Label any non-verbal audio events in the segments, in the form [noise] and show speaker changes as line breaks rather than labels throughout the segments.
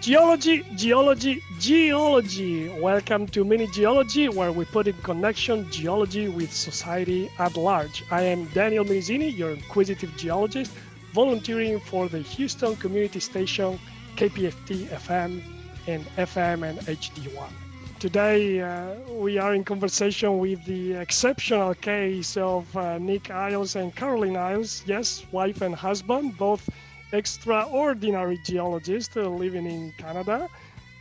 Geology, geology, geology. Welcome to Mini Geology, where we put in connection geology with society at large. I am Daniel Minisini, your inquisitive geologist, volunteering for the Houston Community Station, KPFT FM, and FM and HD1. Today, uh, we are in conversation with the exceptional case of uh, Nick Eyles and Caroline Eyles, yes, wife and husband, both extraordinary geologist uh, living in Canada.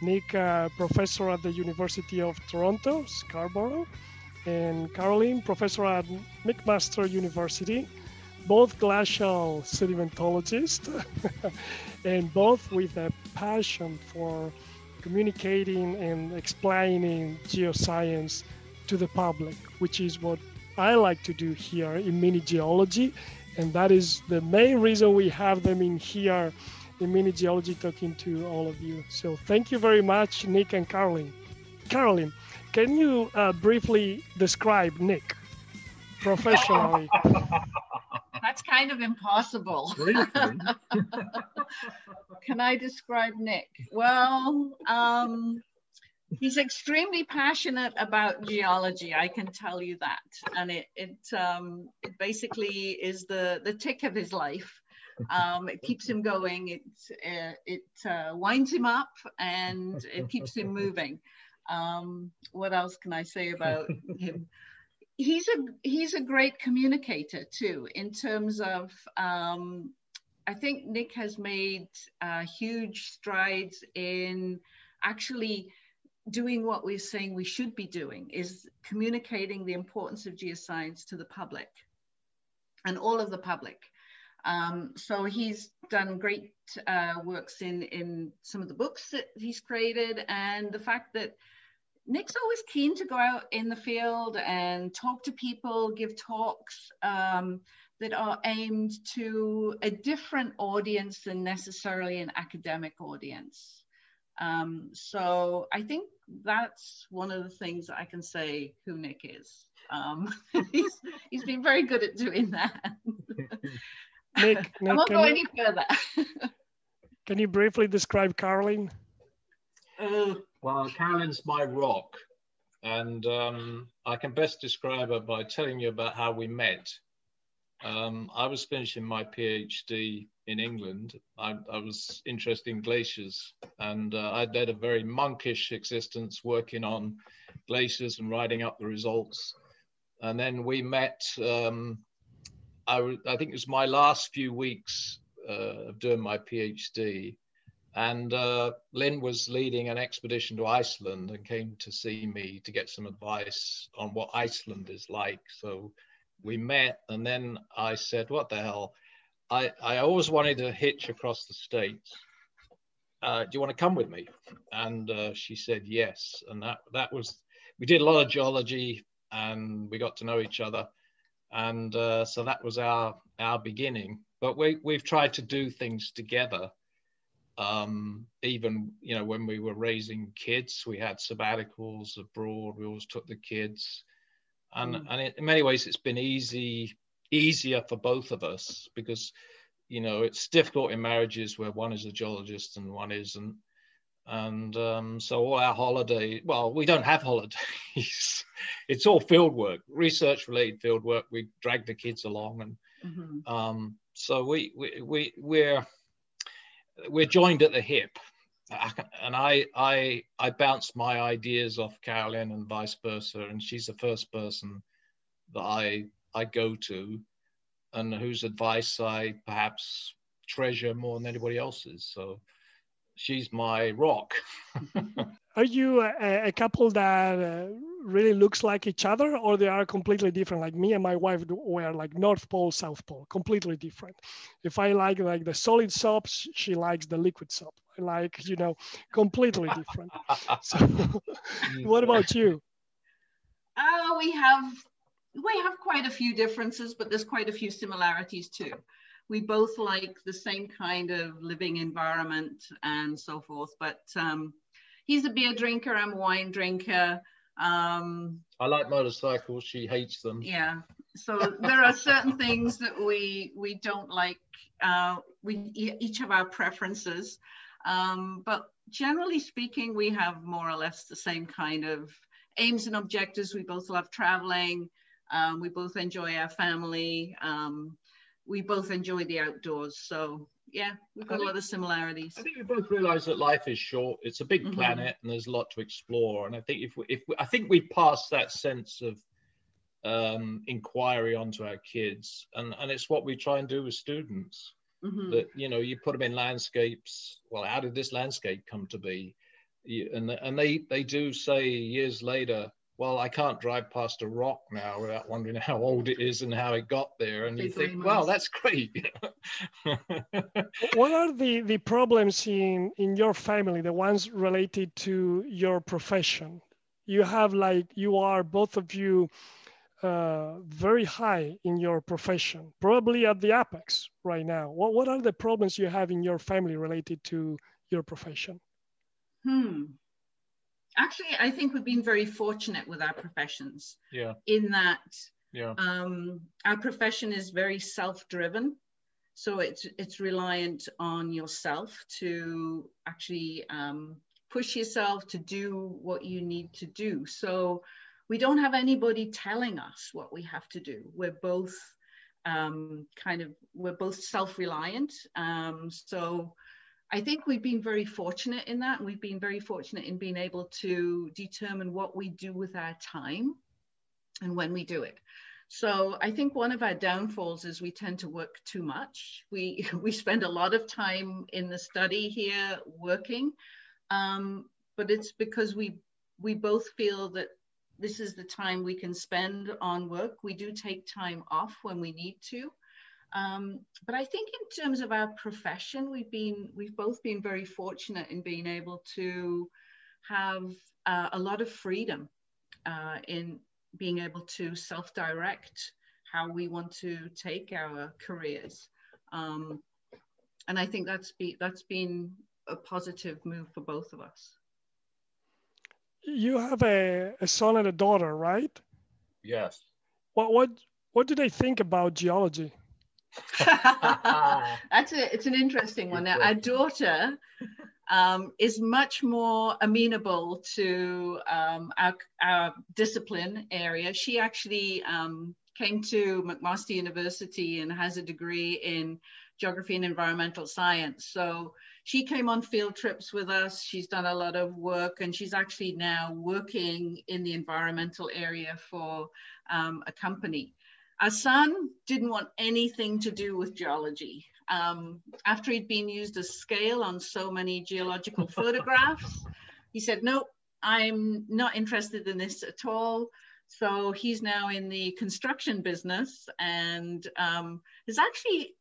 Nick, uh, professor at the University of Toronto, Scarborough, and Caroline, professor at McMaster University, both glacial sedimentologists, [laughs] and both with a passion for communicating and explaining geoscience to the public, which is what I like to do here in mini geology and that is the main reason we have them in here in mini geology talking to all of you. So thank you very much nick and caroline. Caroline can you uh, briefly describe nick professionally? [laughs]
That's kind of impossible. [laughs] Can i describe nick? Well um, he's extremely passionate about geology i can tell you that. And it it, um, it basically is the the tick of his life. Um, it keeps him going. It uh, it uh, winds him up and it keeps him moving. Um, what else can i say about him? He's a he's a great communicator too in terms of um, i think nick has made uh, huge strides in actually doing what we're saying we should be doing is communicating the importance of geoscience to the public and all of the public. Um, so he's done great uh, works in, in some of the books that he's created and the fact that Nick's always keen to go out in the field and talk to people, give talks um, that are aimed to a different audience than necessarily an academic audience. Um, so I think that's one of the things that I can say who Nick is. Um, [laughs] he's, he's been very good at doing that. [laughs]
Nick, [laughs]
Nick I won't go any further.
can you briefly describe Caroline?
Uh, well, Caroline's my rock, and um, I can best describe her by telling you about how we met. Um, I was finishing my PhD in England. I, I was interested in glaciers, and uh, I'd led a very monkish existence working on glaciers and writing up the results. And then we met, um, I, I, think it was my last few weeks uh, of doing my PhD. And uh, Lynn was leading an expedition to Iceland and came to see me to get some advice on what Iceland is like. So we met and then I said, what the hell? I, I always wanted to hitch across the states. Uh, do you want to come with me? And uh, she said yes. And that, that was, we did a lot of geology and we got to know each other. And uh, so that was our, our beginning. But we, we've tried to do things together. Um, even, you know, when we were raising kids, we had sabbaticals abroad. We always took the kids and mm. and in many ways it's been easy easier for both of us because you know it's difficult in marriages where one is a geologist and one isn't and um, so all our holiday well we don't have [laughs] holidays it's all field work research related field work we drag the kids along and mm-hmm. um, so we, we we we're we're joined at the hip and I, I, I bounced my ideas off Carolyn and vice versa, and she's the first person that I, I go to, and whose advice I perhaps treasure more than anybody else's. So she's my rock. [laughs]
are you a, a couple that uh, really looks like each other, or they are completely different? Like me and my wife were like North Pole, South Pole, completely different. If I like like the solid soaps, she likes the liquid soap like you know completely different. [laughs] So [laughs] what about you?
Uh, we have we have quite a few differences but there's quite a few similarities too. We both like the same kind of living environment and so forth but um, he's a beer drinker i'm a wine drinker um,
i like motorcycles she hates them
yeah so there are certain things that we we don't like uh, we each have our preferences um, but generally speaking, we have more or less the same kind of aims and objectives. We both love traveling. Um, we both enjoy our family. Um, we both enjoy the outdoors. So yeah, we've got a lot of similarities.
I think we both realise that life is short. It's a big mm-hmm. planet, and there's a lot to explore. And I think if we, if we, I think we pass that sense of um, inquiry onto our kids, and and it's what we try and do with students. Mm-hmm. That you know, you put them in landscapes. Well, how did this landscape come to be? You, and and they they do say years later, well, I can't drive past a rock now without wondering how old it is and how it got there. And you think, well, that's great. [laughs]
what are the, the problems in, in your family, the ones related to your profession? You have like, you are both of you uh, very high in your profession, probably at the apex right now. What, what are the problems you have in your family related to your profession?
Hmm actually, I think we've been very fortunate with our professions.
Yeah.
In that, yeah. Um, our profession is very self-driven, so it's it's reliant on yourself to actually um, push yourself to do what you need to do. So we don't have anybody telling us what we have to do. We're both um, kind of we're both self-reliant. Um, so I think we've been very fortunate in that. We've been very fortunate in being able to determine what we do with our time and when we do it. So I think one of our downfalls is we tend to work too much. We [laughs] we spend a lot of time in the study here working, um, but it's because we we both feel that this is the time we can spend on work. We do take time off when we need to, um, but I think in terms of our profession, we've been we've both been very fortunate in being able to have uh, a lot of freedom uh, in being able to self-direct how we want to take our careers. Um, and I think that's be, that's been a positive move for both of us.
You have a, a son and a daughter, right?
Yes.
What what what do they think about geology? [laughs] [laughs]
That's a, it's an interesting one. Now, our daughter um, is much more amenable to um, our, our discipline area. She actually um, came to McMaster University and has a degree in geography and environmental science. So she came on field trips with us. She's done a lot of work and she's actually now working in the environmental area for um, a company. Our son didn't want anything to do with geology. Um, after he'd been used as scale on so many geological [laughs] photographs, he said, nope, I'm not interested in this at all. So he's now in the construction business and um, is actually,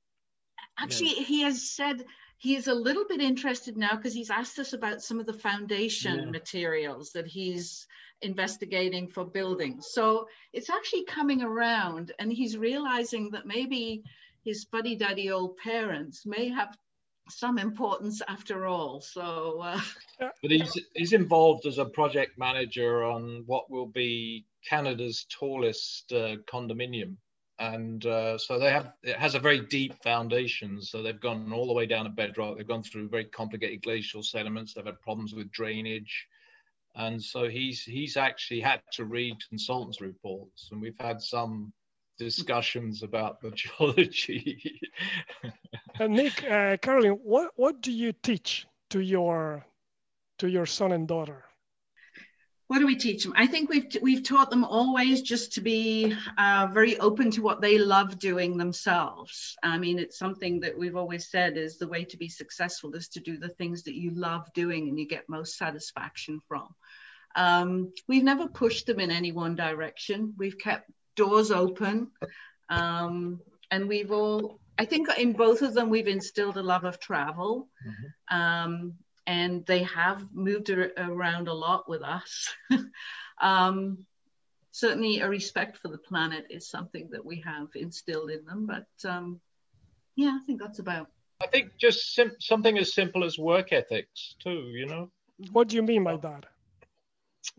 actually, yeah. he has said he is a little bit interested now because he's asked us about some of the foundation yeah. materials that he's investigating for buildings. So it's actually coming around and he's realizing that maybe his buddy daddy old parents may have some importance after all. So, uh... [laughs]
but he's he's involved as a project manager on what will be Canada's tallest uh, condominium, and uh, so they have it has a very deep foundation. So they've gone all the way down to bedrock. They've gone through very complicated glacial sediments. They've had problems with drainage and so he's he's actually had to read consultants reports and we've had some discussions about the [laughs] geology.
Uh, nick uh, caroline what what do you teach to your to your son and daughter
what do we teach them? I think we've we've taught them always just to be uh, very open to what they love doing themselves. I mean, it's something that we've always said is the way to be successful is to do the things that you love doing and you get most satisfaction from. Um, we've never pushed them in any one direction. We've kept doors open, um, and we've all. I think in both of them we've instilled a love of travel. Mm-hmm. Um, and they have moved around a lot with us. [laughs] um, certainly, a respect for the planet is something that we have instilled in them. But um, yeah, I think that's about.
I think just sim- something as simple as work ethics too. You know.
What do you mean by that?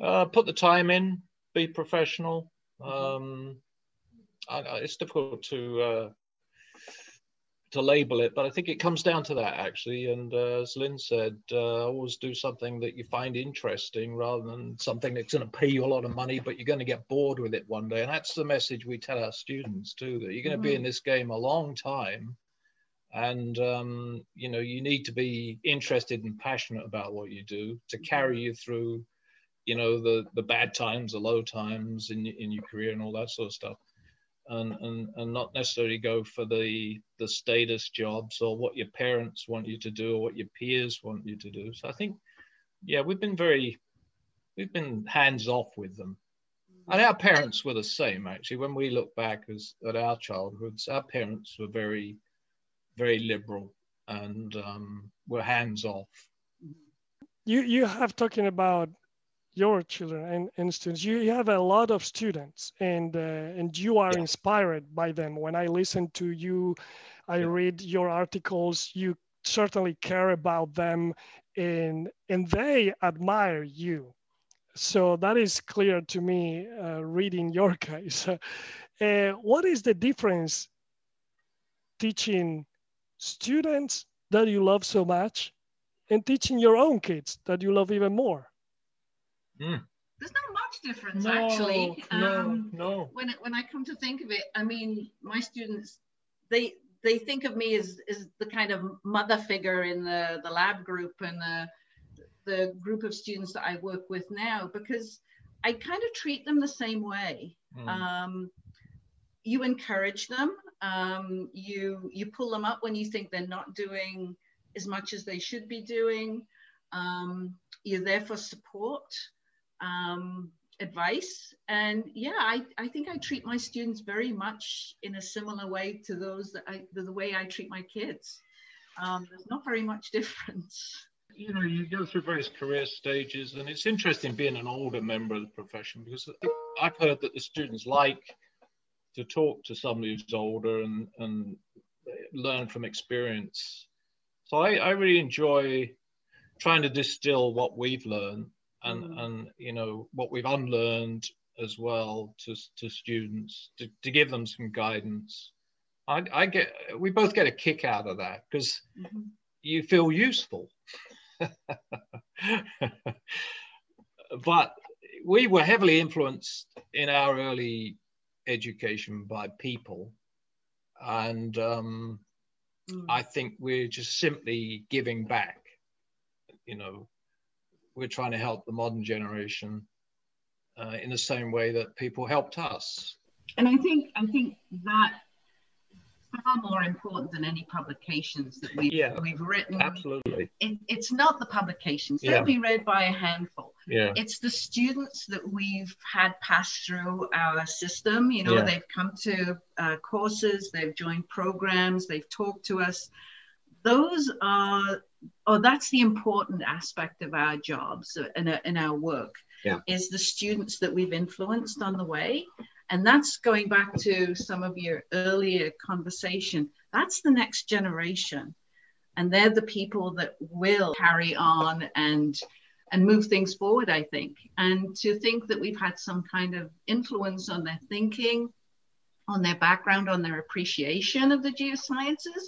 Uh, put the time in, be professional. Um, I, it's difficult to uh, to label it, but I think it comes down to that actually. And uh, as Lynn said, uh, always do something that you find interesting rather than something that's going to pay you a lot of money, but you're going to get bored with it one day. And that's the message we tell our students too: that you're going to mm-hmm. be in this game a long time, and um, you know you need to be interested and passionate about what you do to carry you through, you know, the the bad times, the low times in in your career, and all that sort of stuff and, and, and not necessarily go for the, the status jobs or what your parents want you to do or what your peers want you to do. So I think, yeah, we've been very, we've been hands off with them. And our parents were the same, actually. When we look back as, at our childhoods, our parents were very, very liberal and um, were hands off.
You, you have talking about your children and, and students. You, you have a lot of students and uh, and you are yeah. inspired by them. When i listen to you i yeah. read your articles you certainly care about them and and they admire you. So that is clear to me uh, reading your [laughs] case. Uh, what is the difference teaching students that you love so much and teaching your own kids that you love even more
Mm. There's not much difference no, actually.
Um, no, no.
When it, when I come to think of it, I mean, my students, they they think of me as, as the kind of mother figure in the, the lab group and the, the group of students that I work with now because I kind of treat them the same way. Mm. Um, you encourage them. Um, you you pull them up when you think they're not doing as much as they should be doing. Um, you're there for support um, advice. And yeah, I, I think I treat my students very much in a similar way to those that I, the, way I treat my kids. Um, there's not very much [laughs] difference.
You know, you go through various career stages, and it's interesting being an older member of the profession because I've heard that the students like to talk to somebody who's older and, and learn from experience. So I, I really enjoy trying to distill what we've learned and mm. and you know what we've unlearned as well to to students to, to give them some guidance. I, I get we both get a kick out of that because mm-hmm. you feel useful. [laughs] but we were heavily influenced in our early education by people, and um, mm. I think we're just simply giving back. You know, we're trying to help the modern generation uh, in the same way that people helped us.
And I think I think that far more important than any publications that we've, yeah, we've written.
Absolutely.
It, it's not the publications. They'll yeah. be read by a handful.
Yeah.
It's the students that we've had pass through our system. You know, yeah. they've come to uh, courses, they've joined programs, they've talked to us. Those are oh, that's the important aspect of our jobs and uh, in, in our work
yeah.
is the students that we've influenced on the way. And that's going back to some of your earlier conversation. That's the next generation. And they're the people that will carry on and and move things forward, I think. And to think that we've had some kind of influence on their thinking, on their background, on their appreciation of the geosciences,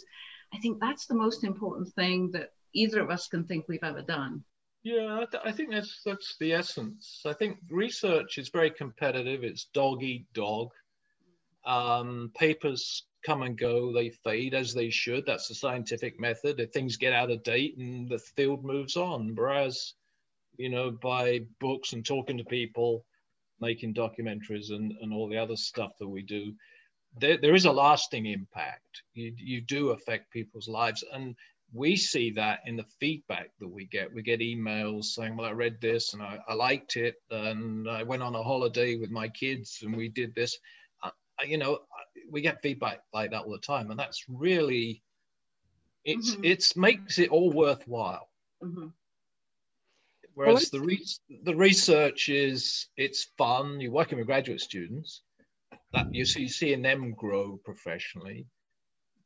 I think that's the most important thing that either of us can think we've ever done.
Yeah, I, th- I, think that's that's the essence. I think research is very competitive. It's dog eat dog. Um, papers come and go; they fade as they should. That's the scientific method. If things get out of date, and the field moves on. Whereas, you know, by books and talking to people, making documentaries, and and all the other stuff that we do, there, there is a lasting impact. You you do affect people's lives, and we see that in the feedback that we get. We get emails saying, Well, I read this and I, I liked it. And I went on a holiday with my kids and we did this. Uh, you know, we get feedback like that all the time. And that's really, it's, mm-hmm. it's makes it all worthwhile. Mm-hmm. Whereas well, the, re- the research is, it's fun. You're working with graduate students that you see seeing them grow professionally.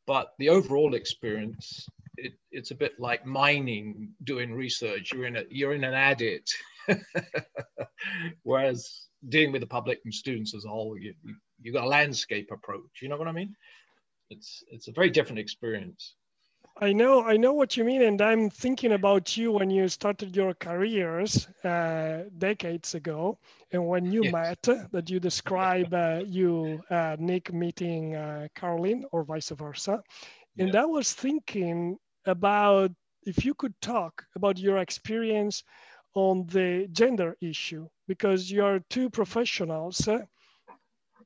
But the overall experience it, it's a bit like mining, doing research. You're in a you're in an adit, [laughs] whereas dealing with the public and students as a whole, you you got a landscape approach. You know what I mean? it's it's a very different experience.
I know, I know what you mean, and I'm thinking about you when you started your careers uh, decades ago, and when you yes. met, that you describe uh, you, uh, Nick, meeting uh, Caroline, or vice versa, and yeah. I was thinking about if you could talk about your experience on the gender issue, because you are two professionals, uh,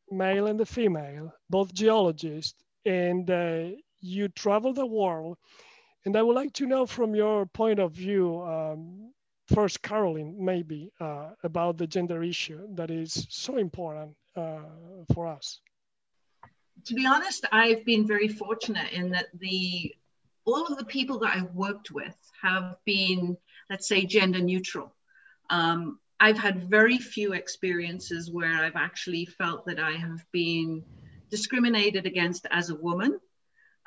male and the female, both geologists, and uh, you travel the world. And I would like to know from your point of view, um, first, Caroline, maybe, uh, about the gender issue that is so important uh, for us.
To be honest, I've been very fortunate in that the all of the people that I've worked with have been, let's say, gender neutral. Um, I've had very few experiences where I've actually felt that I have been discriminated against as a woman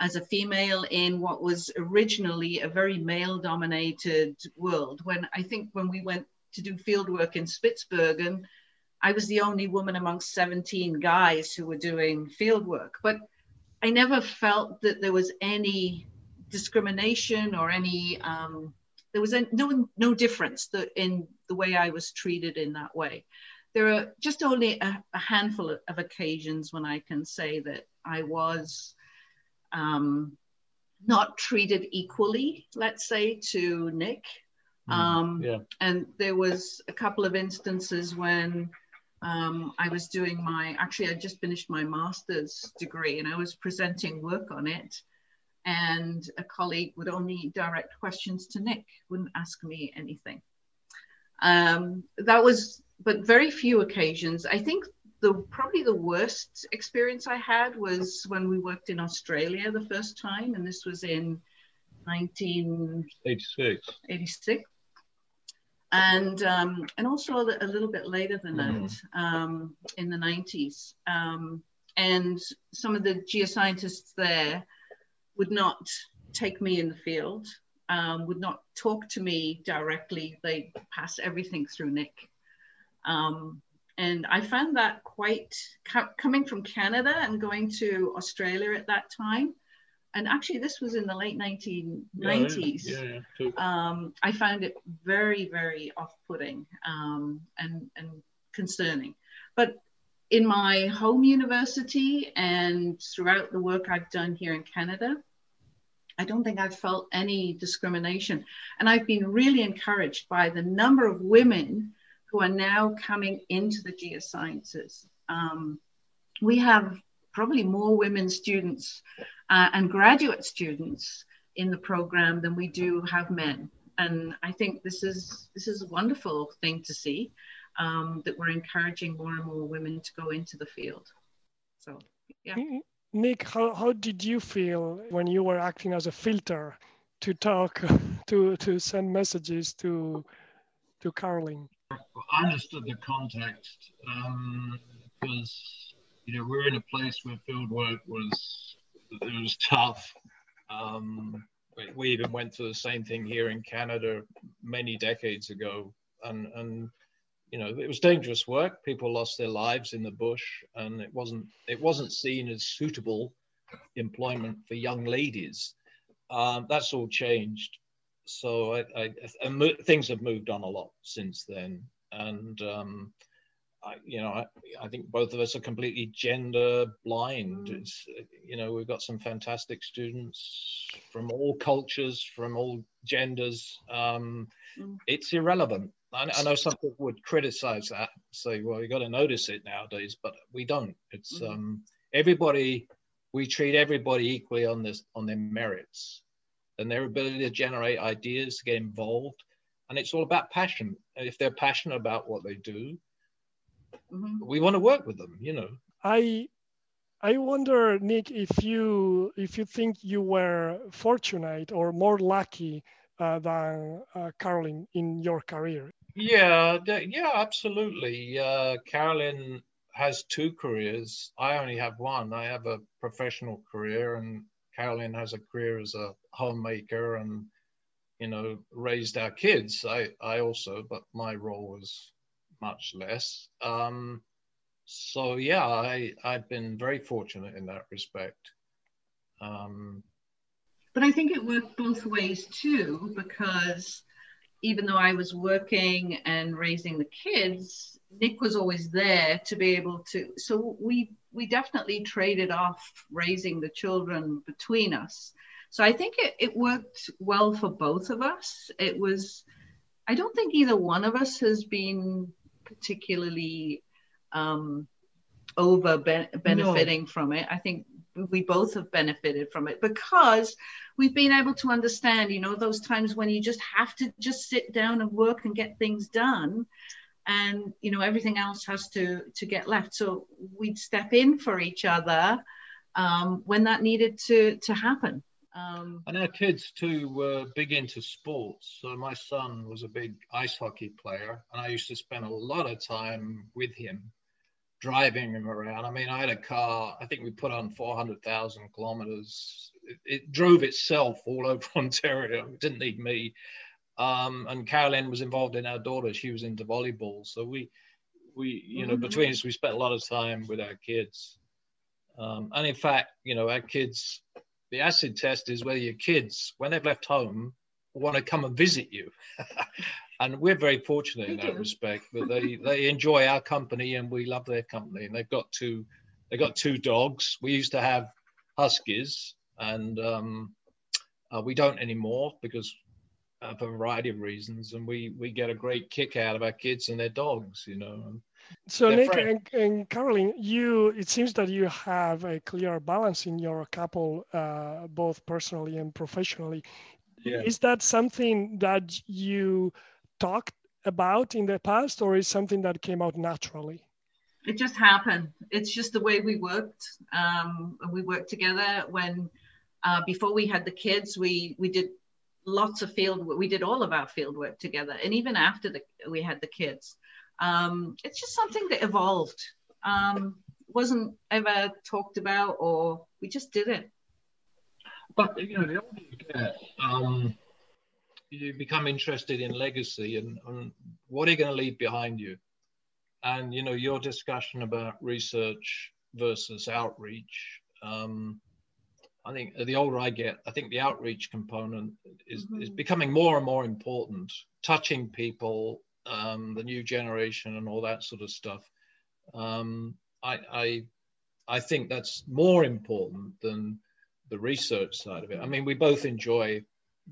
as a female in what was originally a very male dominated world. When I think when we went to do field work in Spitsbergen, I was the only woman amongst 17 guys who were doing field work. But I never felt that there was any discrimination or any, um, there was a, no, no difference in the way I was treated in that way. There are just only a, a handful of, of occasions when I can say that I was um, not treated equally, let's say, to Nick. Mm, um, yeah. And there was a couple of instances when um, I was doing my, actually, I just finished my master's degree and I was presenting work on it. And a colleague would only direct questions to Nick, wouldn't ask me anything. Um, that was, but very few occasions. I think the probably the worst experience I had was when we worked in Australia the first time, and this was in 1986. 86. And um, and also a little bit later than mm. that, um, in the 90s. Um, and some of the geoscientists there would not take me in the field, um, would not talk to me directly. They pass everything through Nick. Um, and I found that quite coming from Canada and going to Australia at that time. And actually, this was in the late 1990s. Yeah, yeah, yeah, um, I found it very, very off putting um, and, and concerning. But in my home university and throughout the work I've done here in Canada, I don't think I've felt any discrimination. And I've been really encouraged by the number of women who are now coming into the geosciences. Um, we have probably more women students uh, and graduate students in the program than we do have men. And I think this is this is a wonderful thing to see um, that we're encouraging more and more women to go into the field. So yeah.
Nick, how, how did you feel when you were acting as a filter to talk, [laughs] to to send messages to to Caroline?
I understood the context um, because you know we're in a place where field work was it was tough. Um, we even went through the same thing here in Canada many decades ago, and and you know it was dangerous work. People lost their lives in the bush, and it wasn't it wasn't seen as suitable employment for young ladies. Um, that's all changed so I, I, I, things have moved on a lot since then, and um, I, you know, I, think both of us are completely gender blind. Mm. It's, you know, we've got some fantastic students from all cultures, from all genders. Um, mm. It's irrelevant. I, I, know some people would criticize that, say, well, you got to notice it nowadays, but we don't. It's mm. um, everybody. We treat everybody equally on this on their merits and their ability to generate ideas, to get involved. And it's all about passion. If they're passionate about what they do, mm-hmm. we want to work with them, you know.
I I wonder, Nick, if you if you think you were fortunate or more lucky than uh, Caroline in your career.
Yeah, yeah, absolutely. Uh, Caroline has two careers. I only have one. I have a professional career, and Caroline has a career as a homemaker and you know raised our kids. I I also, but my role was much less. Um, so yeah, I I've been very fortunate in that respect. Um,
but I think it worked both ways too, because even though I was working and raising the kids, Nick was always there to be able to. So we we definitely traded off raising the children between us. So I think it, it worked well for both of us. It was, I don't think either one of us has been particularly um, over be- benefiting no. from it. I think we both have benefited from it because we've been able to understand, you know, those times when you just have to just sit down and work and get things done and you know everything else has to to get left. So we'd step in for each other um, when that needed to to happen. Um,
and our kids too were big into sports. So my son was a big ice hockey player and i used to spend a lot of time with him driving him around i mean i had a car i think we put on 400000 kilometers it, it drove itself all [laughs] over ontario it didn't need me um, and Carolyn was involved in our daughter. She was into volleyball. So we, we, you know, mm-hmm. between us, we spent a lot of time with our kids. Um, and in fact, you know, our kids, the acid test is whether your kids, when they've left home, want to come and visit you. [laughs] and we're very fortunate in that respect that they, they enjoy our company and we love their company. And they've got two, they've got two dogs. We used to have huskies and um, uh, we don't anymore because uh, for a variety of reasons, and we we get a great kick out of our kids and their dogs, you know.
So Nick and, and, Caroline, you it seems that you have a clear balance in your couple, uh, both personally and professionally. Yeah. Is that something that you talked about in the past, or is something that came out naturally?
It just happened. It's just the way we worked. Um, we worked together when uh, before we had the kids. We we did lots of field we did all of our field work together and even after the, we had the kids um, it's just something that evolved um, wasn't ever talked about or we just did it
but you know the older you get um, you become interested in legacy and, and what are you going to leave behind you and you know your discussion about research versus outreach um, I think the older I get, I think the outreach component is, mm-hmm. is becoming more and more important, touching people, um, the new generation, and all that sort of stuff. Um, I, I, I think that's more important than the research side of it. I mean, we both enjoy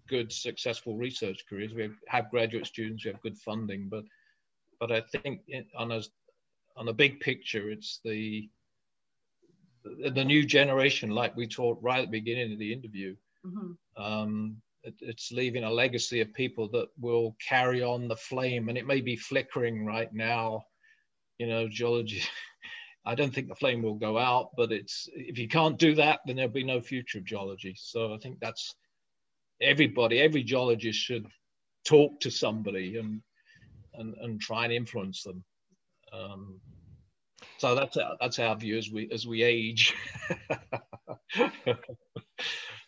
good, successful research careers. We have graduate students, we have good funding, but, but I think on a, on a big picture, it's the the new generation, like we talked right at the beginning of the interview, mm-hmm. um, it, it's leaving a legacy of people that will carry on the flame, and it may be flickering right now. You know, geology. I don't think the flame will go out, but it's if you can't do that, then there'll be no future of geology. So I think that's everybody, every geologist should talk to somebody and and, and try and influence them. Um, so that's our, that's our view as we as we age. [laughs]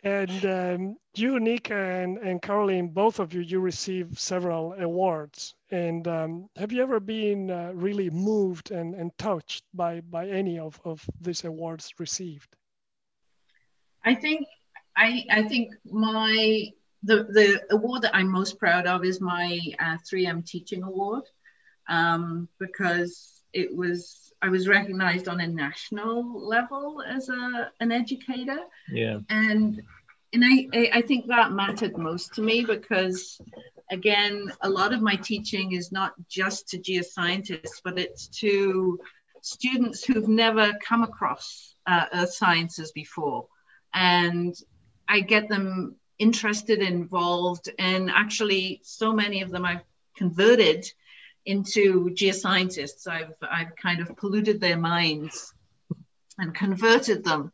and um, you, Nika, and, and Caroline, both of you, you received several awards. And um, have you ever been uh, really moved and, and touched by, by any of, of these awards received?
I think I, I think my the, the award that I'm most proud of is my uh, 3M Teaching Award um, because it was I was recognized on a national level as a an educator.
Yeah.
And and I, I think that mattered most to me because again, a lot of my teaching is not just to geoscientists, but it's to students who've never come across uh, earth sciences before. And I get them interested, involved, and actually, so many of them I've converted into geoscientists. I've, I've kind of polluted their minds and converted them.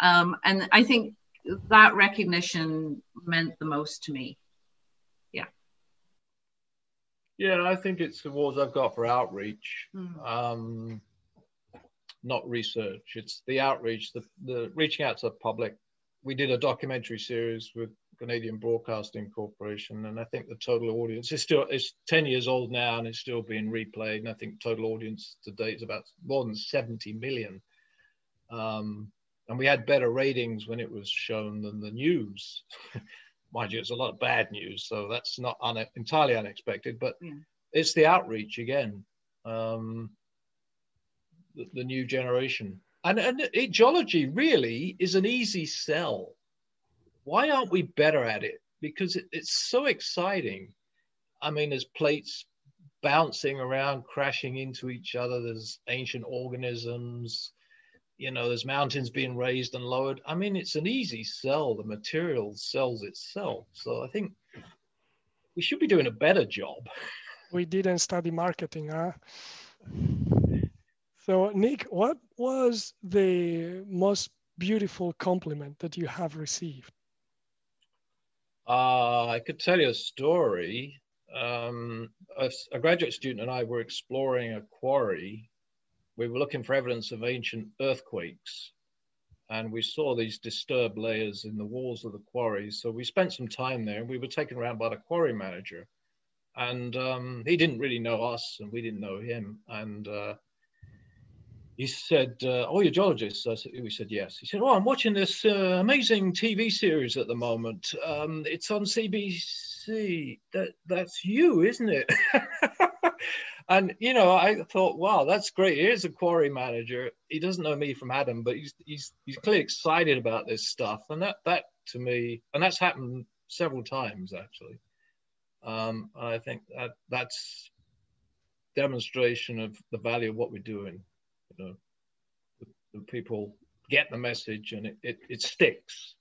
Um, and I think that recognition meant the most to me. Yeah.
Yeah, I think it's the awards I've got for outreach, mm. um, not research. It's the outreach, the, the reaching out to the public. We did a documentary series with Canadian Broadcasting Corporation, and I think the total audience is still it's 10 years old now and it's still being replayed. And I think total audience to date is about more than 70 million. Um, and we had better ratings when it was shown than the news. [laughs] Mind you, it's a lot of bad news, so that's not un- entirely unexpected. But yeah. it's the outreach again, um, the, the, new generation, and and geology really is an easy sell. Why aren't we better at it? Because it, it's so exciting. I mean, there's plates bouncing around, crashing into each other. There's ancient organisms you know, there's mountains being raised and lowered. I mean, it's an easy sell. The material sells itself. So I think we should be doing a better job.
We didn't study marketing, huh? So, Nick, what was the most beautiful compliment that you have received?
Uh, I could tell you a story. Um, a, a graduate student and I were exploring a quarry we were looking for evidence of ancient earthquakes and we saw these disturbed layers in the walls of the quarries. So we spent some time there and we were taken around by the quarry manager. And um, he didn't really know us and we didn't know him. And uh, he said, uh, Oh, you're geologists? I said, we said, Yes. He said, Oh, I'm watching this uh, amazing TV series at the moment. Um, it's on CBC. That, that's you, isn't it? [laughs] And you know, I thought, wow, that's great. Here's a quarry manager. He doesn't know me from Adam, but he's he's he's clearly excited about this stuff. And that that to me, and that's happened several times actually. Um, I think that that's demonstration of the value of what we're doing. You know, the, the people get the message and it, it, it sticks.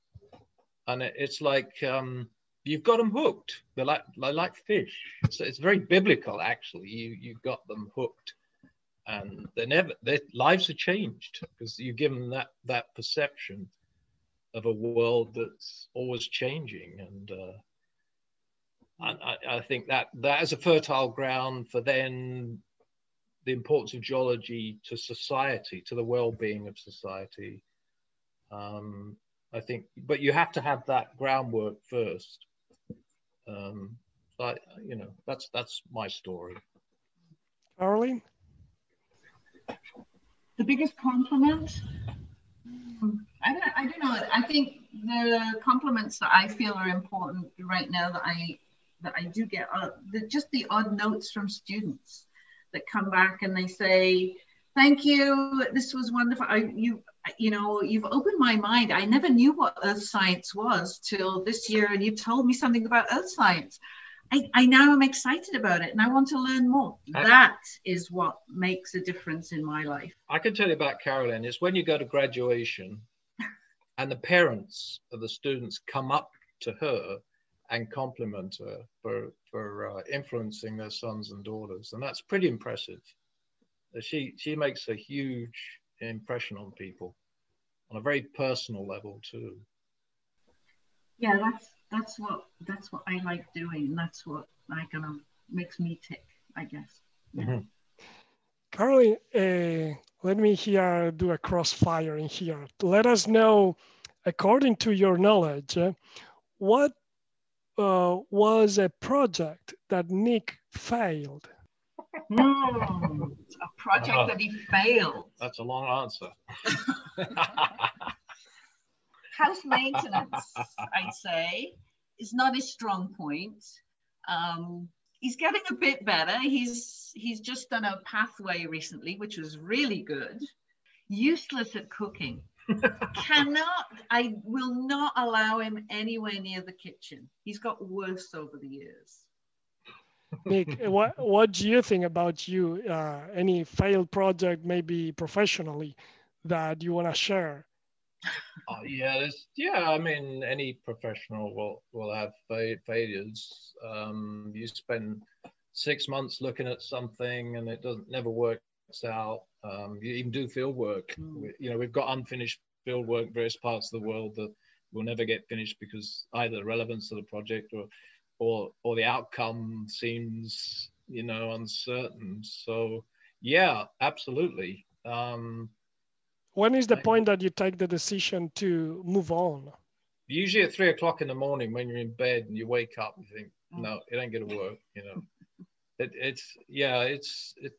And it, it's like um, you've got them hooked. They're like they're like fish. So it's very biblical, actually. You you've got them hooked, and they never their lives are changed because you give them that that perception of a world that's always changing, and uh, I, I think that that is a fertile ground for then the importance of geology to society, to the well-being of society. Um, I think, but you have to have that groundwork first. Um, I, you know, that's that's my story.
Caroline?
The biggest compliment? I don't, I don't know. I think the compliments that I feel are important right now that I that I do get are the, just the odd notes from students that come back and they say, "Thank you, this was wonderful. I, you you know, you've opened my mind. I never knew what earth science was till this year, and you've told me something about earth science. I, I now am excited about it and I want to learn more. I, that is what makes a difference in my life.
I can tell you about Carolyn. It's when you go to graduation [laughs] and the parents of the students come up to her and compliment her for, for uh, influencing their sons and daughters. And that's pretty impressive. She, she makes a huge impression on people on a very personal level too.
Yeah, that's that's what that's what I like doing. And that's what I kind of makes me tick, I guess. Yeah. Mm-hmm.
Caroline, uh, let me here do a crossfire in here. Let us know, according to your knowledge, uh, what uh, was a project that Nick failed?
Mm, a project uh, that he failed.
That's a long answer. [laughs]
House maintenance, I'd say, is not his strong point. Um, he's getting a bit better. He's he's just done a pathway recently, which was really good. Useless at cooking. Cannot. I will not allow him anywhere near the kitchen. He's got worse over the years.
Nick, what what do you think about you? Uh, any failed project, maybe professionally, that you want to share?
Uh, yeah, yeah. I mean, any professional will will have fa- failures. Um, you spend six months looking at something and it doesn't never works out. Um, you even do field work. Mm. you know, we've got unfinished field work various parts of the world that will never get finished because either the relevance of the project or or or the outcome seems you know uncertain so yeah absolutely um,
when is the point that you take the decision to move on
usually at three o'clock in the morning when you're in bed and you wake up you think mm. no it ain't gonna work you know it, it's yeah it's it,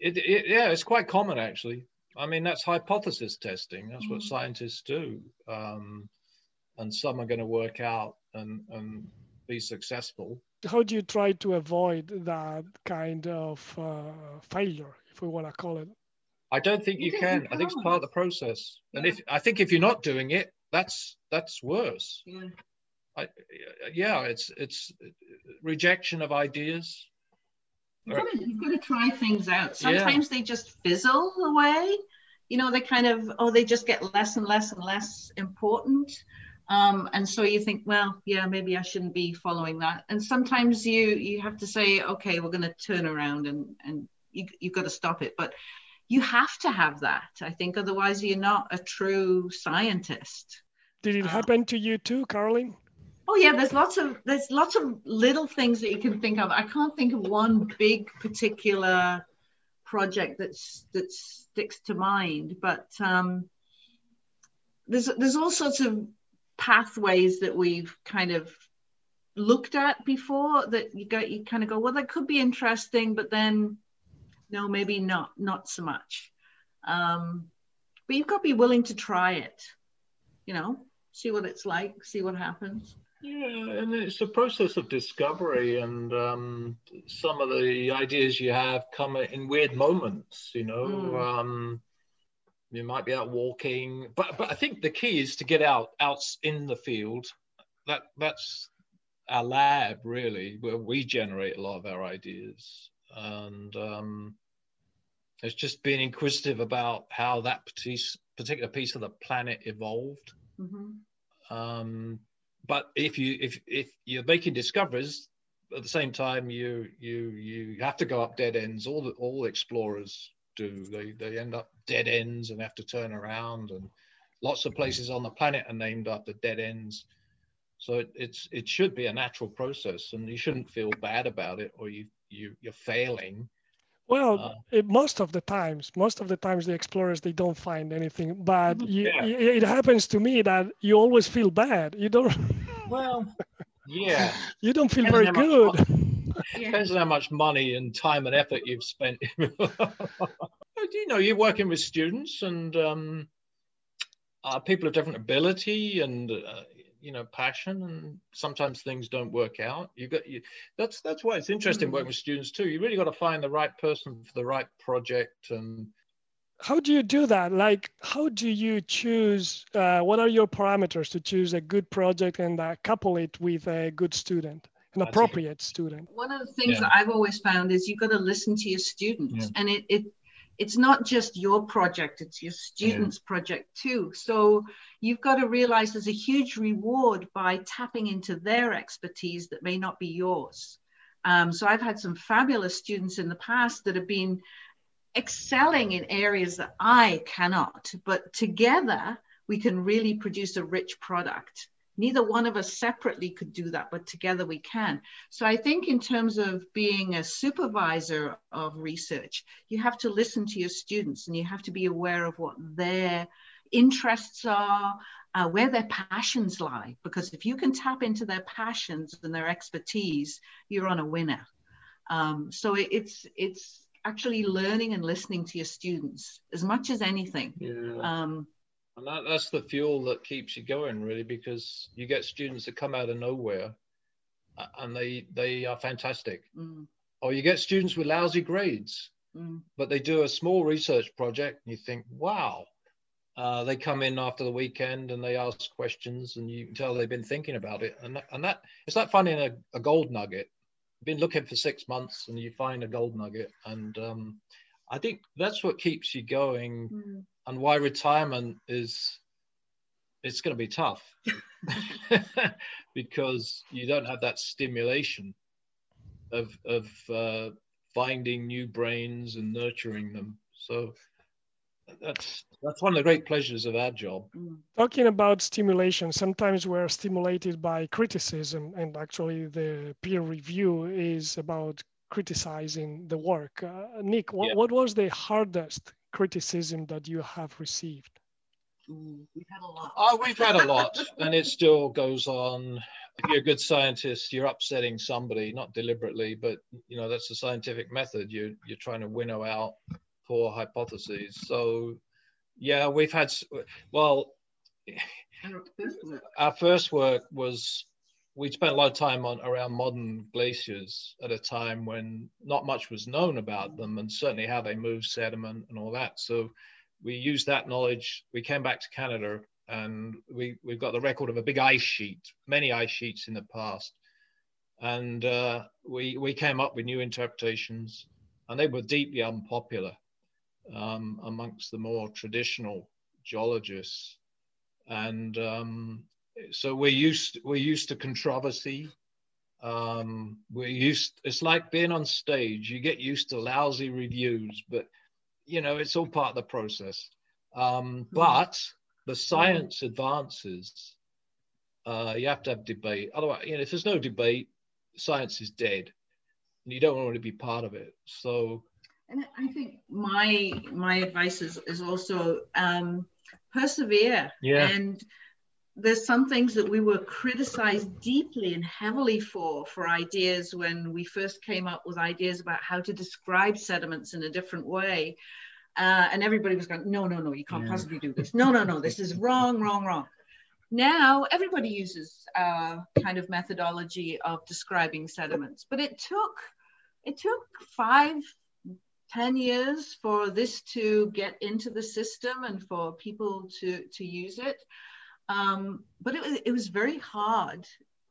it, it, yeah it's quite common actually I mean, that's hypothesis testing. That's
Mm.
what scientists do. Um, and some are going to work out and, and be successful.
How do you try to avoid that kind of uh, failure, if we want to call it?
I don't think
You
you can. I think it's part of the process. And if I think if you're not doing it, that's that's worse.
Yeah.
I, yeah, it's it's rejection of ideas.
You've got, to, you've got to try things out.
Yeah.
Sometimes they just fizzle away. You know, they kind of, oh, they just get less and less and less important. Um, and so you think, well, yeah, maybe I shouldn't be following that. And sometimes you you have to say, okay, we're going to turn around and and you you've got to stop it. But you have to have that, I think, otherwise you're not a true scientist.
Did it
Uh,
happen to you too, Caroline?
Oh yeah, there's lots of there's lots of little things that you can think of. I can't think of one big particular project that's that sticks to mind, but um, there's there's all sorts of pathways that we've kind of looked at before that you go you kind of go well that could be interesting, but then no maybe not not so much. Um, but you've got to be willing to try it, you know, see what it's like, see what happens.
Yeah, and it's a process of discovery, and um, some of the ideas you have come in weird moments. You know,
Mm.
um, you might be out walking, but but I think the key is to get out out in the field. That that's our lab really, where we generate a lot of our ideas, and um, it's just being inquisitive about how that piece, particular piece of the planet evolved.
Mhm.
Um, but if you if if you're making discoveries at the same time, you you you have to go up dead ends. All the all explorers do. They they end up dead ends and have to turn around. And lots of places on the planet are named after dead ends. So it, it's it should be a natural process, and you shouldn't feel bad about it or you you you're failing.
Well,
Uh,
it, most of the times, most of the times the explorers they don't find anything, but
Mhm.
you,
Yeah.
it, it happens to me that you always feel bad. You don't, [laughs]
Well, yeah. [laughs]
you don't feel
Depends
very
how much
good.
Depends on how much money and time and effort you've spent. [laughs] But, you know, you're working with students and um, uh, people of different ability and uh, you know passion, and sometimes things don't work out. You got you. That's that's why it's interesting
Mm.
working with students too. You really got to find the right person for the right project and
How do you do that? Like, how do you choose? Uh, what are your parameters to choose a good project and uh, couple it with a good student, an appropriate student?
One of the things
Yeah.
that I've always found is you've got to listen to your students,
Yeah.
and it it it's not just your project; it's your students' project too. So you've got to realize there's a huge reward by tapping into their expertise that may not be yours. Um, so I've had some fabulous students in the past that have been excelling in areas that I cannot, but together we can really produce a rich product. Neither one of us separately could do that, but together we can. So I think in terms of being a supervisor of research, you have to listen to your students and you have to be aware of what their interests are, uh, where their passions lie. Because if you can tap into their passions and their expertise, you're on a winner. Um, so it, it's it's actually learning and listening to your students as much as anything.
yeah.
Um,
And that, that's the fuel that keeps you going, really, because you get students that come out of nowhere and they they are fantastic.
mm,
Or you get students with lousy grades,
mm,
but they do a small research project and you think, wow. Uh, they come in after the weekend and they ask questions and you can tell they've been thinking about it. And that, and that it's like finding a, a gold nugget. Been looking for six months and you find a gold nugget. And um, I think that's what keeps you going
mm.
and why retirement is it's going to be tough [laughs] because you don't have that stimulation of of uh, finding new brains and nurturing them so that's that's one of the great pleasures of our job
mm.
Talking about stimulation, sometimes we're stimulated by criticism, and actually, the peer review is about criticizing the work. Uh, Nick, what,
Yeah.
what was the hardest criticism that you have received?
Ooh, we've had a lot.
oh we've had a lot and it still goes on if you're a good scientist you're upsetting somebody not deliberately but you know that's the scientific method you you're trying to winnow out core hypotheses. So, yeah, we've had, well, our first work was we spent a lot of time on around modern glaciers at a time when not much was known about them and certainly how they move sediment and all that. So we used that knowledge. We came back to Canada and we, we've got the record of a big ice sheet, many ice sheets in the past. And uh, we, we came up with new interpretations and they were deeply unpopular um, amongst the more traditional geologists. And um, so we're used we're used to controversy. Um, we're used. It's like being on stage. You get used to lousy reviews, but you know it's all part of the process. Um, hmm. but the science advances. Uh, you have to have debate. Otherwise, you know, if there's no debate, science is dead, and you don't want to be part of it. So,
and I think my my advice is is also um, persevere.
Yeah.
And there's some things that we were criticized deeply and heavily for for ideas when we first came up with ideas about how to describe sediments in a different way uh, and everybody was going no no no you can't yeah. possibly do this no no no this is [laughs] wrong wrong wrong now everybody uses uh, kind of methodology of describing sediments but it took it took five 10 years for this to get into the system and for people to to use it um, but it was, it was very hard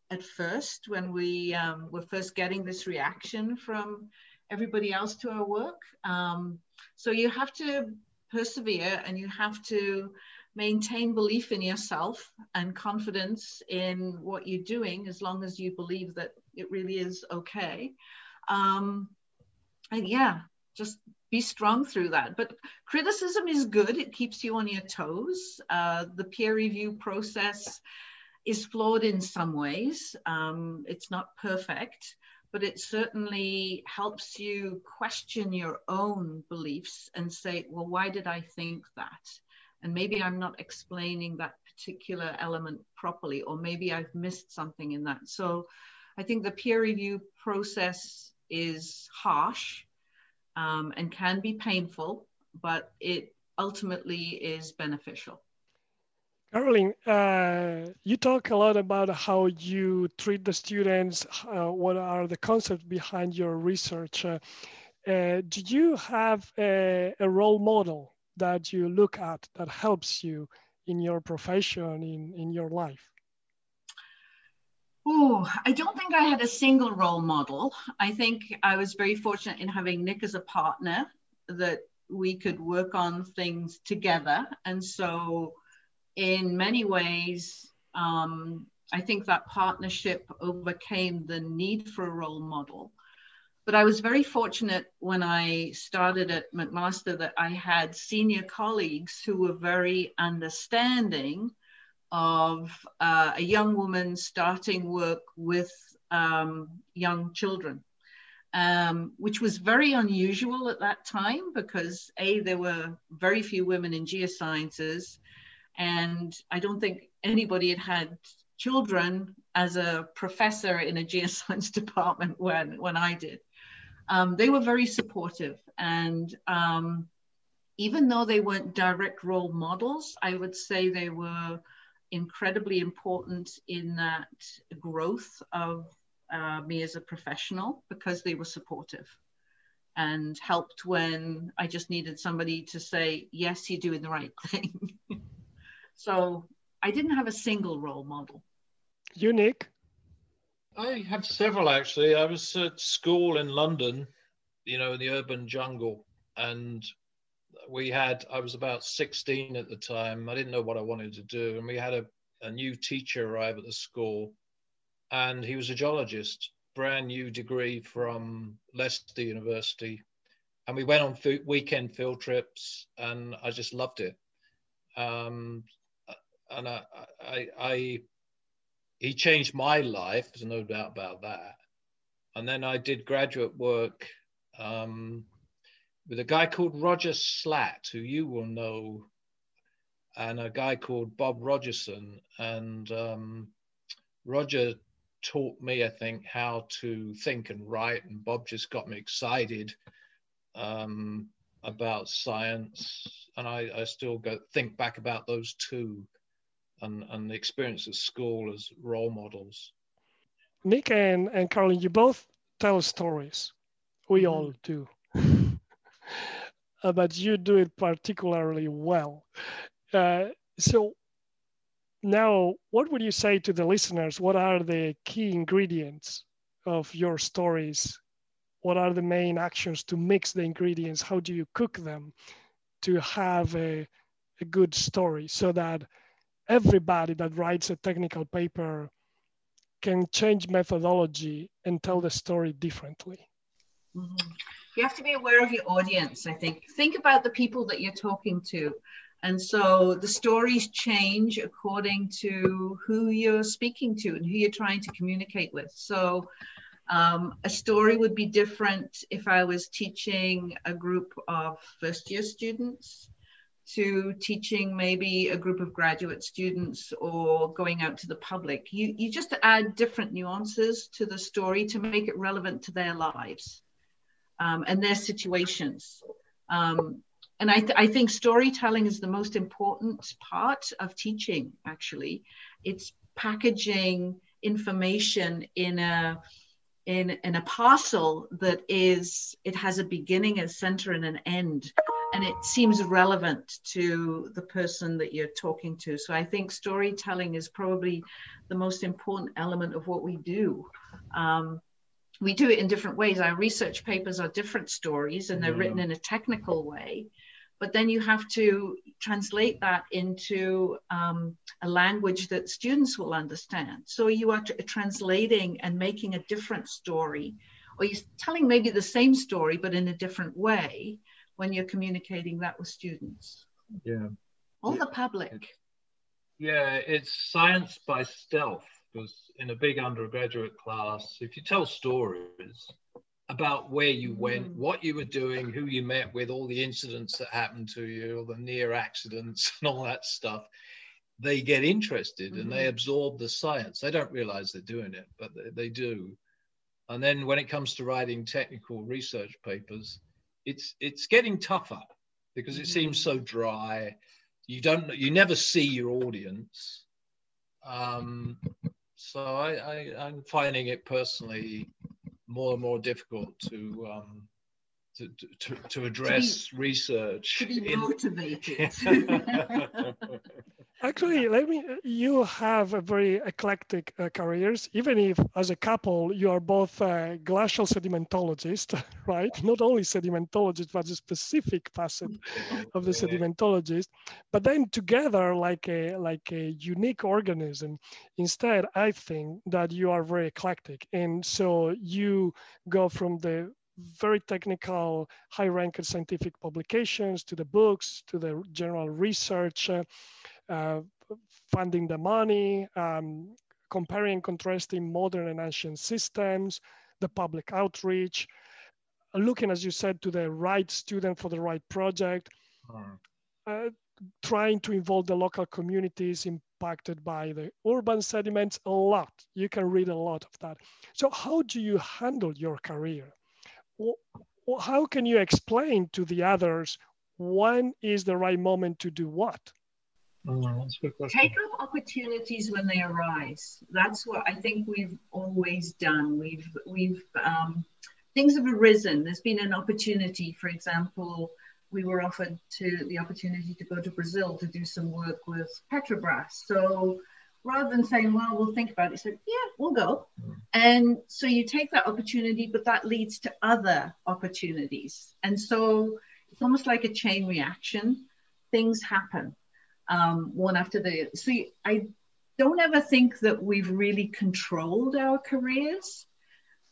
at first when we um, were first getting this reaction from everybody else to our work. Um, so you have to persevere and you have to maintain belief in yourself and confidence in what you're doing as long as you believe that it really is okay. Um, and yeah, just be strong through that. But criticism is good, it keeps you on your toes. Uh, the peer review process is flawed in some ways, um, it's not perfect. But it certainly helps you question your own beliefs and say, well, why did I think that? And maybe I'm not explaining that particular element properly, or maybe I've missed something in that. So I think the peer review process is harsh um, and can be painful, but it ultimately is beneficial.
Caroline, uh, you talk a lot about how you treat the students, uh, what are the concepts behind your research. Uh, uh do you have a, a, role model that you look at that helps you in your profession, in, in your life?
Oh, I don't think I had a single role model. I think I was very fortunate in having Nick as a partner that we could work on things together. And so, in many ways, um, I think that partnership overcame the need for a role model. But I was very fortunate when I started at McMaster that I had senior colleagues who were very understanding of uh, a young woman starting work with um, young children, um, which was very unusual at that time because A, there were very few women in geosciences, and I don't think anybody had had children as a professor in a [laughs] geoscience department when, when I did. Um, they were very supportive and um, even though they weren't direct role models, I would say they were incredibly important in that growth of uh, me as a professional because they were supportive and helped when I just needed somebody to say, yes, you're doing the right thing. [laughs] so I didn't have a single role model.
Unique.
I have several actually. I was at school in London, you know, in the urban jungle, and we had, I was about 16 at the time. I didn't know what I wanted to do. And we had a, a new teacher arrive at the school, and he was a geologist, brand new degree from Leicester University. And we went on f- weekend field trips, and I just loved it. Um, and I, I, I, he changed my life, there's no doubt about that. And then I did graduate work um, with a guy called Roger Slatt, who you will know, and a guy called Bob Rogerson. And um, Roger taught me, I think, how to think and write, and Bob just got me excited. Um, about science, and I, I still go think back about those two, and and the experience at school as role models.
Nick and and Carolyn, you both tell stories. We mm-hmm. all do. Uh, but you do it particularly well. Uh, so now, what would you say to the listeners? What are the key ingredients of your stories? What are the main actions to mix the ingredients? How do you cook them to have a, a good story so that everybody that writes a technical paper can change methodology and tell the story differently?
Mm-hmm. You have to be aware of your audience, I think. Think about the people that you're talking to. And so the stories change according to who you're speaking to and who you're trying to communicate with. So um, a story would be different if I was teaching a group of first year students to teaching maybe a group of graduate students or going out to the public. You, you just add different nuances to the story to make it relevant to their lives um, and their situations. Um, and I, th- I think storytelling is the most important part of teaching actually. It's packaging information in a in, in a parcel that is it has a beginning a center and an end and it seems relevant to the person that you're talking to. So i think storytelling is probably the most important element of what we do. Um, we do it in different ways our research papers are different stories and they're yeah. written in a technical way but then you have to translate that into um, a language that students will understand. So you are translating and making a different story, or you're telling maybe the same story, but in a different way when you're communicating that with students.
Yeah.
Or the public.
Yeah, it's science by stealth because in a big undergraduate class, if you tell stories, about where you went, mm. what you were doing, who you met with, all the incidents that happened to you, all the near accidents [laughs] and all that stuff, they get interested mm-hmm. and they mm-hmm. absorb the science. They don't realize they're doing it, but they, they do. And then when it comes to writing technical research papers, it's it's getting tougher because it mm-hmm. seems so dry. You don't you never see your audience. Um, so I, I I'm finding it personally more and more difficult to um, to, to, to address
to
be, research.
To be [laughs] motivated. [laughs]
Actually, let me. You have a very eclectic uh, careers. Even if, as a couple, you are both uh, glacial sedimentologists, [laughs] right? Not only sedimentologists, but a specific facet of the sedimentologist. But then together, like a like a unique organism. Instead, I think that you are very eclectic, and so you go from the very technical, high-ranked scientific publications to the books to the general research. Uh, uh, funding the money, um, comparing and contrasting modern and ancient systems, the public outreach, looking, as you said, to the right student for the right project, uh, trying to involve the local communities impacted by the urban sediments a lot. You can read a lot of that. So how do you handle your career? How can you explain to the others when is the right moment to do what?
Take up opportunities when they arise. That's what I think we've always done. We've we've um, things have arisen. There's been an opportunity. For example, we were offered to the opportunity to go to Brazil to do some work with Petrobras. So rather than saying, "Well, we'll think about it," said, "Yeah, we'll go." And so you take that opportunity, but that leads to other opportunities, and so it's almost like a chain reaction. Things happen um, one after the. other. So I don't ever think that we've really controlled our careers.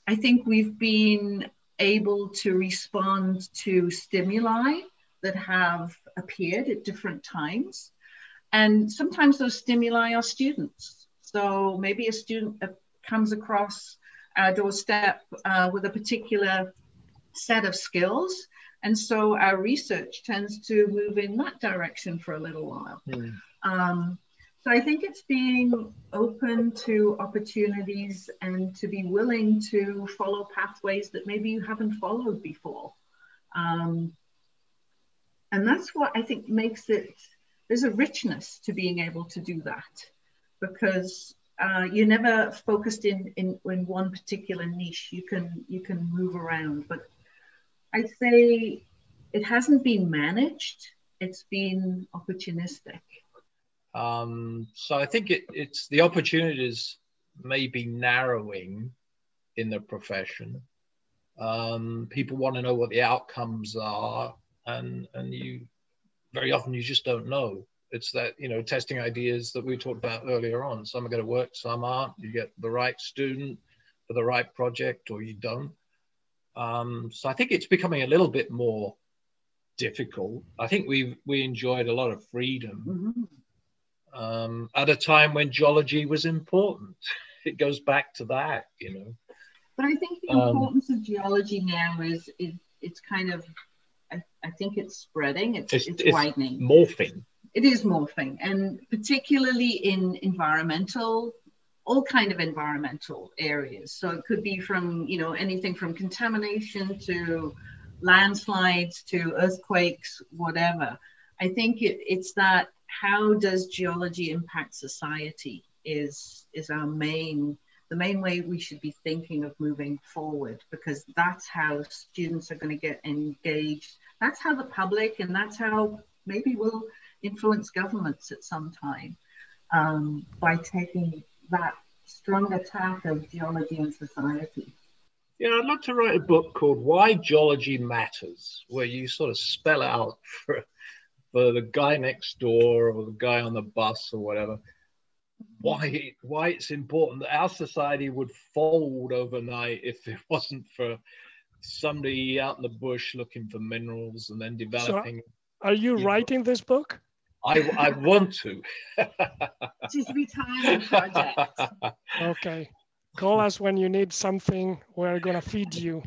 I think we've been able to respond to stimuli that have appeared at different times. And sometimes those stimuli are students. So maybe a student comes across our doorstep uh, with a particular set of skills and so our research tends to move in that direction for a little while. Mm. Um, so I think it's being open to opportunities and to be willing to follow pathways that maybe you haven't followed before. Um, and that's what I think makes it. There's a richness to being able to do that, because uh, you're never focused in, in in one particular niche. You can you can move around, but I'd say it hasn't been managed. It's been opportunistic.
Um, so I think it, it's the opportunities may be narrowing in the profession. Um, people want to know what the outcomes are, and and you very often you just don't know. It's that you know testing ideas that we talked about earlier on. Some are going to work, some aren't. You get the right student for the right project, or you don't. Um, so I think it's becoming a little bit more difficult. I think we we enjoyed a lot of freedom mm-hmm. um, at a time when geology was important. [laughs] It goes back to that, you know.
But I think the um, importance of geology now is, is it's kind of, I, think it's spreading, it's, it's, it's, it's widening.
Morphing.
It is morphing, and particularly in environmental all kind of environmental areas. So it could be from, you know, anything from contamination to landslides to earthquakes, whatever. I think it, it's that how does geology impact society is is our main the main way we should be thinking of moving forward because that's how students are going to get engaged. That's how the public and that's how maybe we'll influence governments at some time um, by taking that strong attack of geology and society.
Yeah, I'd love to write a book called Why Geology Matters, where you sort of spell out [laughs] for, for the guy next door or the guy on the bus or whatever why why it's important that our society would fold overnight if it wasn't for somebody out in the bush looking for minerals and then developing. So
are you, you writing know, this book?
I, I want to. [laughs]
Just retirement project. [laughs]
Okay. Call us when you need something. We're going to feed you.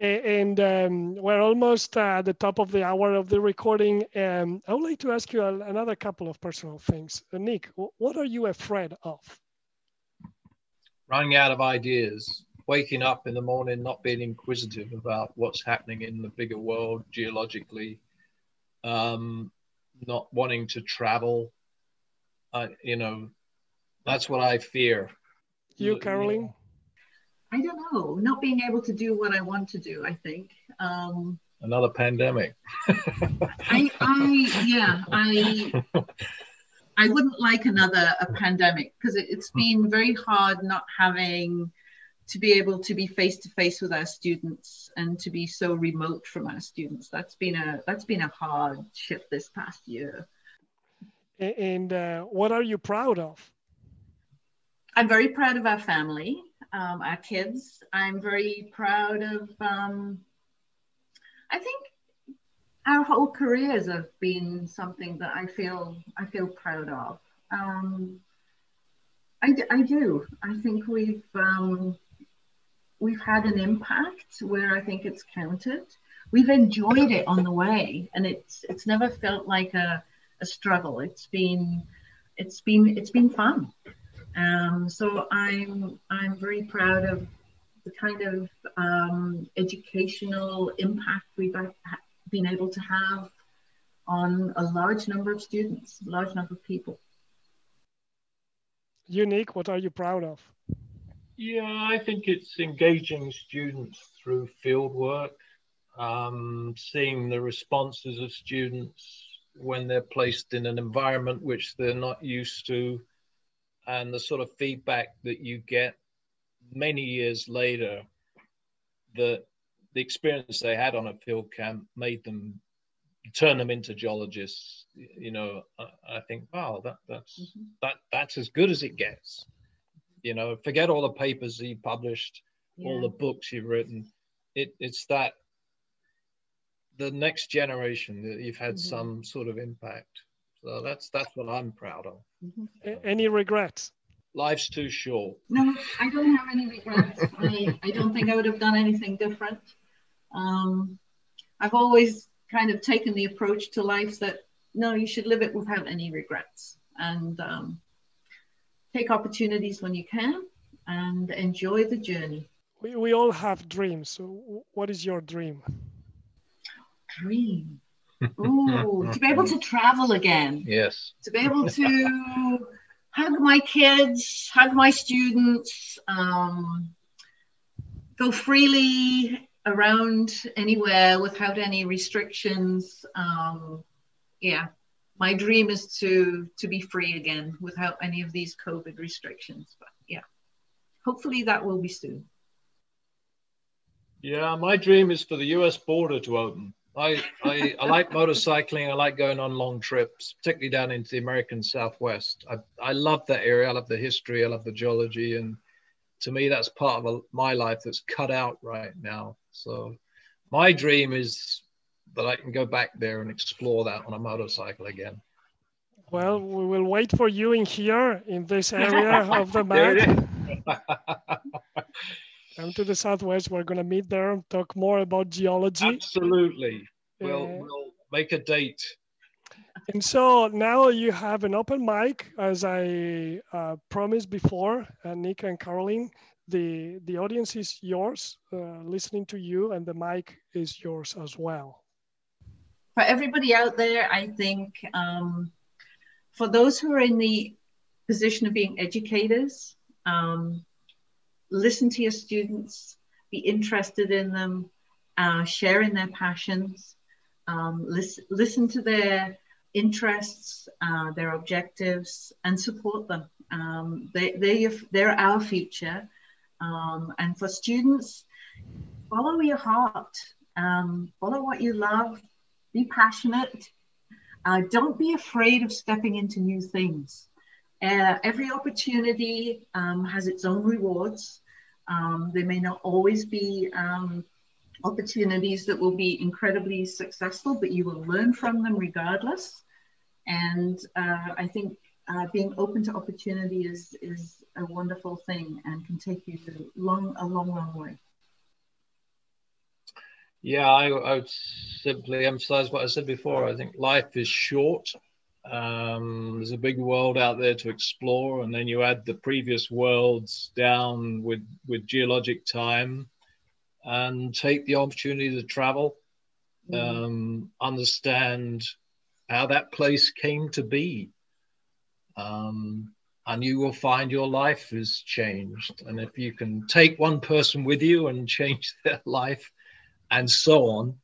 And um, we're almost uh, at the top of the hour of the recording. Um, I would like to ask you another couple of personal things. Uh, Nick, what are you afraid of?
Running out of ideas, waking up in the morning, not being inquisitive about what's happening in the bigger world geologically, um, not wanting to travel. Uh, you know, that's what I fear.
You, Caroline?
I don't know, not being able to do what I want to do, I think. Um,
Another pandemic.
I, I, yeah, I, I wouldn't like another a pandemic because it, it's been very hard not having to be able to be face to face with our students and to be so remote from our students. That's been a that's been a hard shift this past year.
And uh, what are you proud of?
I'm very proud of our family, um, our kids. I'm very proud of. Um, I think our whole careers have been something that I feel I feel proud of. Um, I, I do. I think we've um, we've had an impact where I think it's counted. We've enjoyed it on the way, and it's it's never felt like a, a struggle. It's been it's been it's been fun. Um, so I'm I'm very proud of the kind of um, educational impact we've been able to have on a large number of students, a large number of people.
Unique, what are you proud of?
Yeah, I think it's engaging students through field work, um, seeing the responses of students when they're placed in an environment which they're not used to, and the sort of feedback that you get many years later that the experience they had on a field camp made them turn them into geologists you know i, I think wow that that's mm-hmm. that that's as good as it gets you know forget all the papers you published yeah. all the books you've written it it's that the next generation that you've had mm-hmm. some sort of impact so that's that's what I'm proud of.
Mm-hmm. Any regrets?
Life's too short.
No, I don't have any regrets. I, I don't think I would have done anything different. Um, I've always kind of taken the approach to life that no, you should live it without any regrets and um, take opportunities when you can and enjoy the journey.
We, we all have dreams. So what is your dream?
dream. Ooh, to be able to travel again.
Yes.
To be able to hug my kids, hug my students, um, go freely around anywhere without any restrictions. Um, yeah, my dream is to to be free again without any of these COVID restrictions. But yeah, hopefully that will be soon.
Yeah, my dream is for the US border to open. I, I, I like motorcycling. I like going on long trips, particularly down into the American Southwest. I, I love that area. I love the history. I love the geology. And to me, that's part of a, my life that's cut out right now. So my dream is that I can go back there and explore that on a motorcycle again.
Well, we will wait for you in here in this [laughs] area of the map. [laughs] Come to the southwest. We're going to meet there and talk more about geology.
Absolutely. We'll, uh, we'll make a date.
And so now you have an open mic, as I uh, promised before, uh, Nick and Caroline. The, the audience is yours, uh, listening to you, and the mic is yours as well.
For everybody out there, I think um, for those who are in the position of being educators, um, listen to your students, be interested in them, uh, in their passions, um, listen, listen to their interests, uh, their objectives, and support them. Um, they, they're, they're our future. Um, and for students, follow your heart, um, follow what you love, be passionate. Uh, don't be afraid of stepping into new things. Uh, every opportunity um, has its own rewards. Um, there may not always be um, opportunities that will be incredibly successful, but you will learn from them regardless. And uh, I think uh, being open to opportunity is, is a wonderful thing and can take you a long, a long, long way.
Yeah, I, I would simply emphasize what I said before. I think life is short um, there's a big world out there to explore, and then you add the previous worlds down with with geologic time, and take the opportunity to travel, mm. um, understand how that place came to be, um, and you will find your life is changed. And if you can take one person with you and [laughs] change their life, and so on,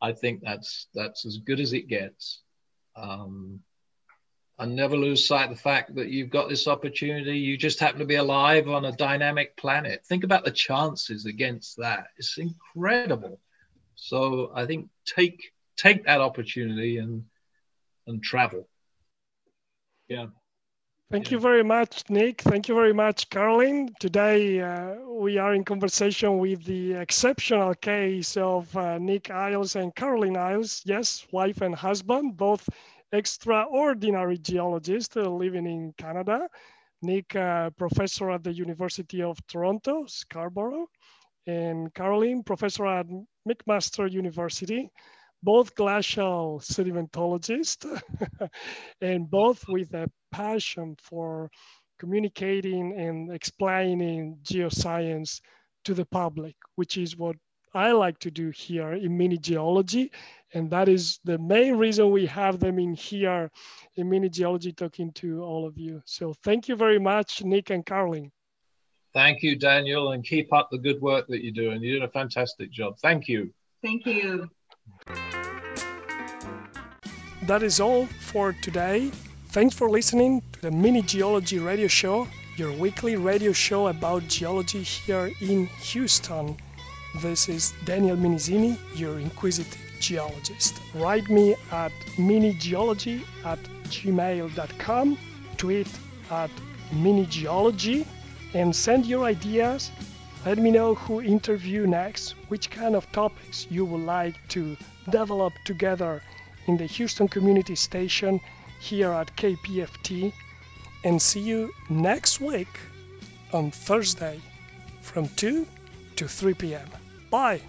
I think that's that's as good as it gets. Um, and never lose sight of the fact that you've got this opportunity. You just happen to be alive on a dynamic planet. Think about the chances against that. It's incredible. So I think take take that opportunity and and travel. Yeah.
Thank yeah. you very much, Nick. Thank you very much, Caroline. Today uh, we are in conversation with the exceptional case of uh, Nick Eyles and Caroline Eyles. Yes, wife and husband, both extraordinary geologists uh, living in Canada. Nick, uh, professor at the University of Toronto, Scarborough, and Caroline, professor at McMaster University, both glacial sedimentologists, [laughs] and both with a passion for communicating and explaining geoscience to the public, which is what I like to do here in mini geology. And that is the main reason we have them in here in mini geology talking to all of you. So thank you very much, Nick and Caroline.
Thank you, Daniel, and keep up the good work that you're doing. You're doing a fantastic job. Thank you.
Thank you.
That is all for today. Thanks for listening to the Mini Geology Radio Show, your weekly radio show about geology here in Houston. This is Daniel Minisini, your inquisitive geologist. Write me at minigeology at gmail.com, tweet at minigeology, and send your ideas. Let me know who interview next, which kind of topics you would like to develop together in the Houston Community Station here at KPFT. And see you next week on Thursday from 2 to 3 p.m. Bye.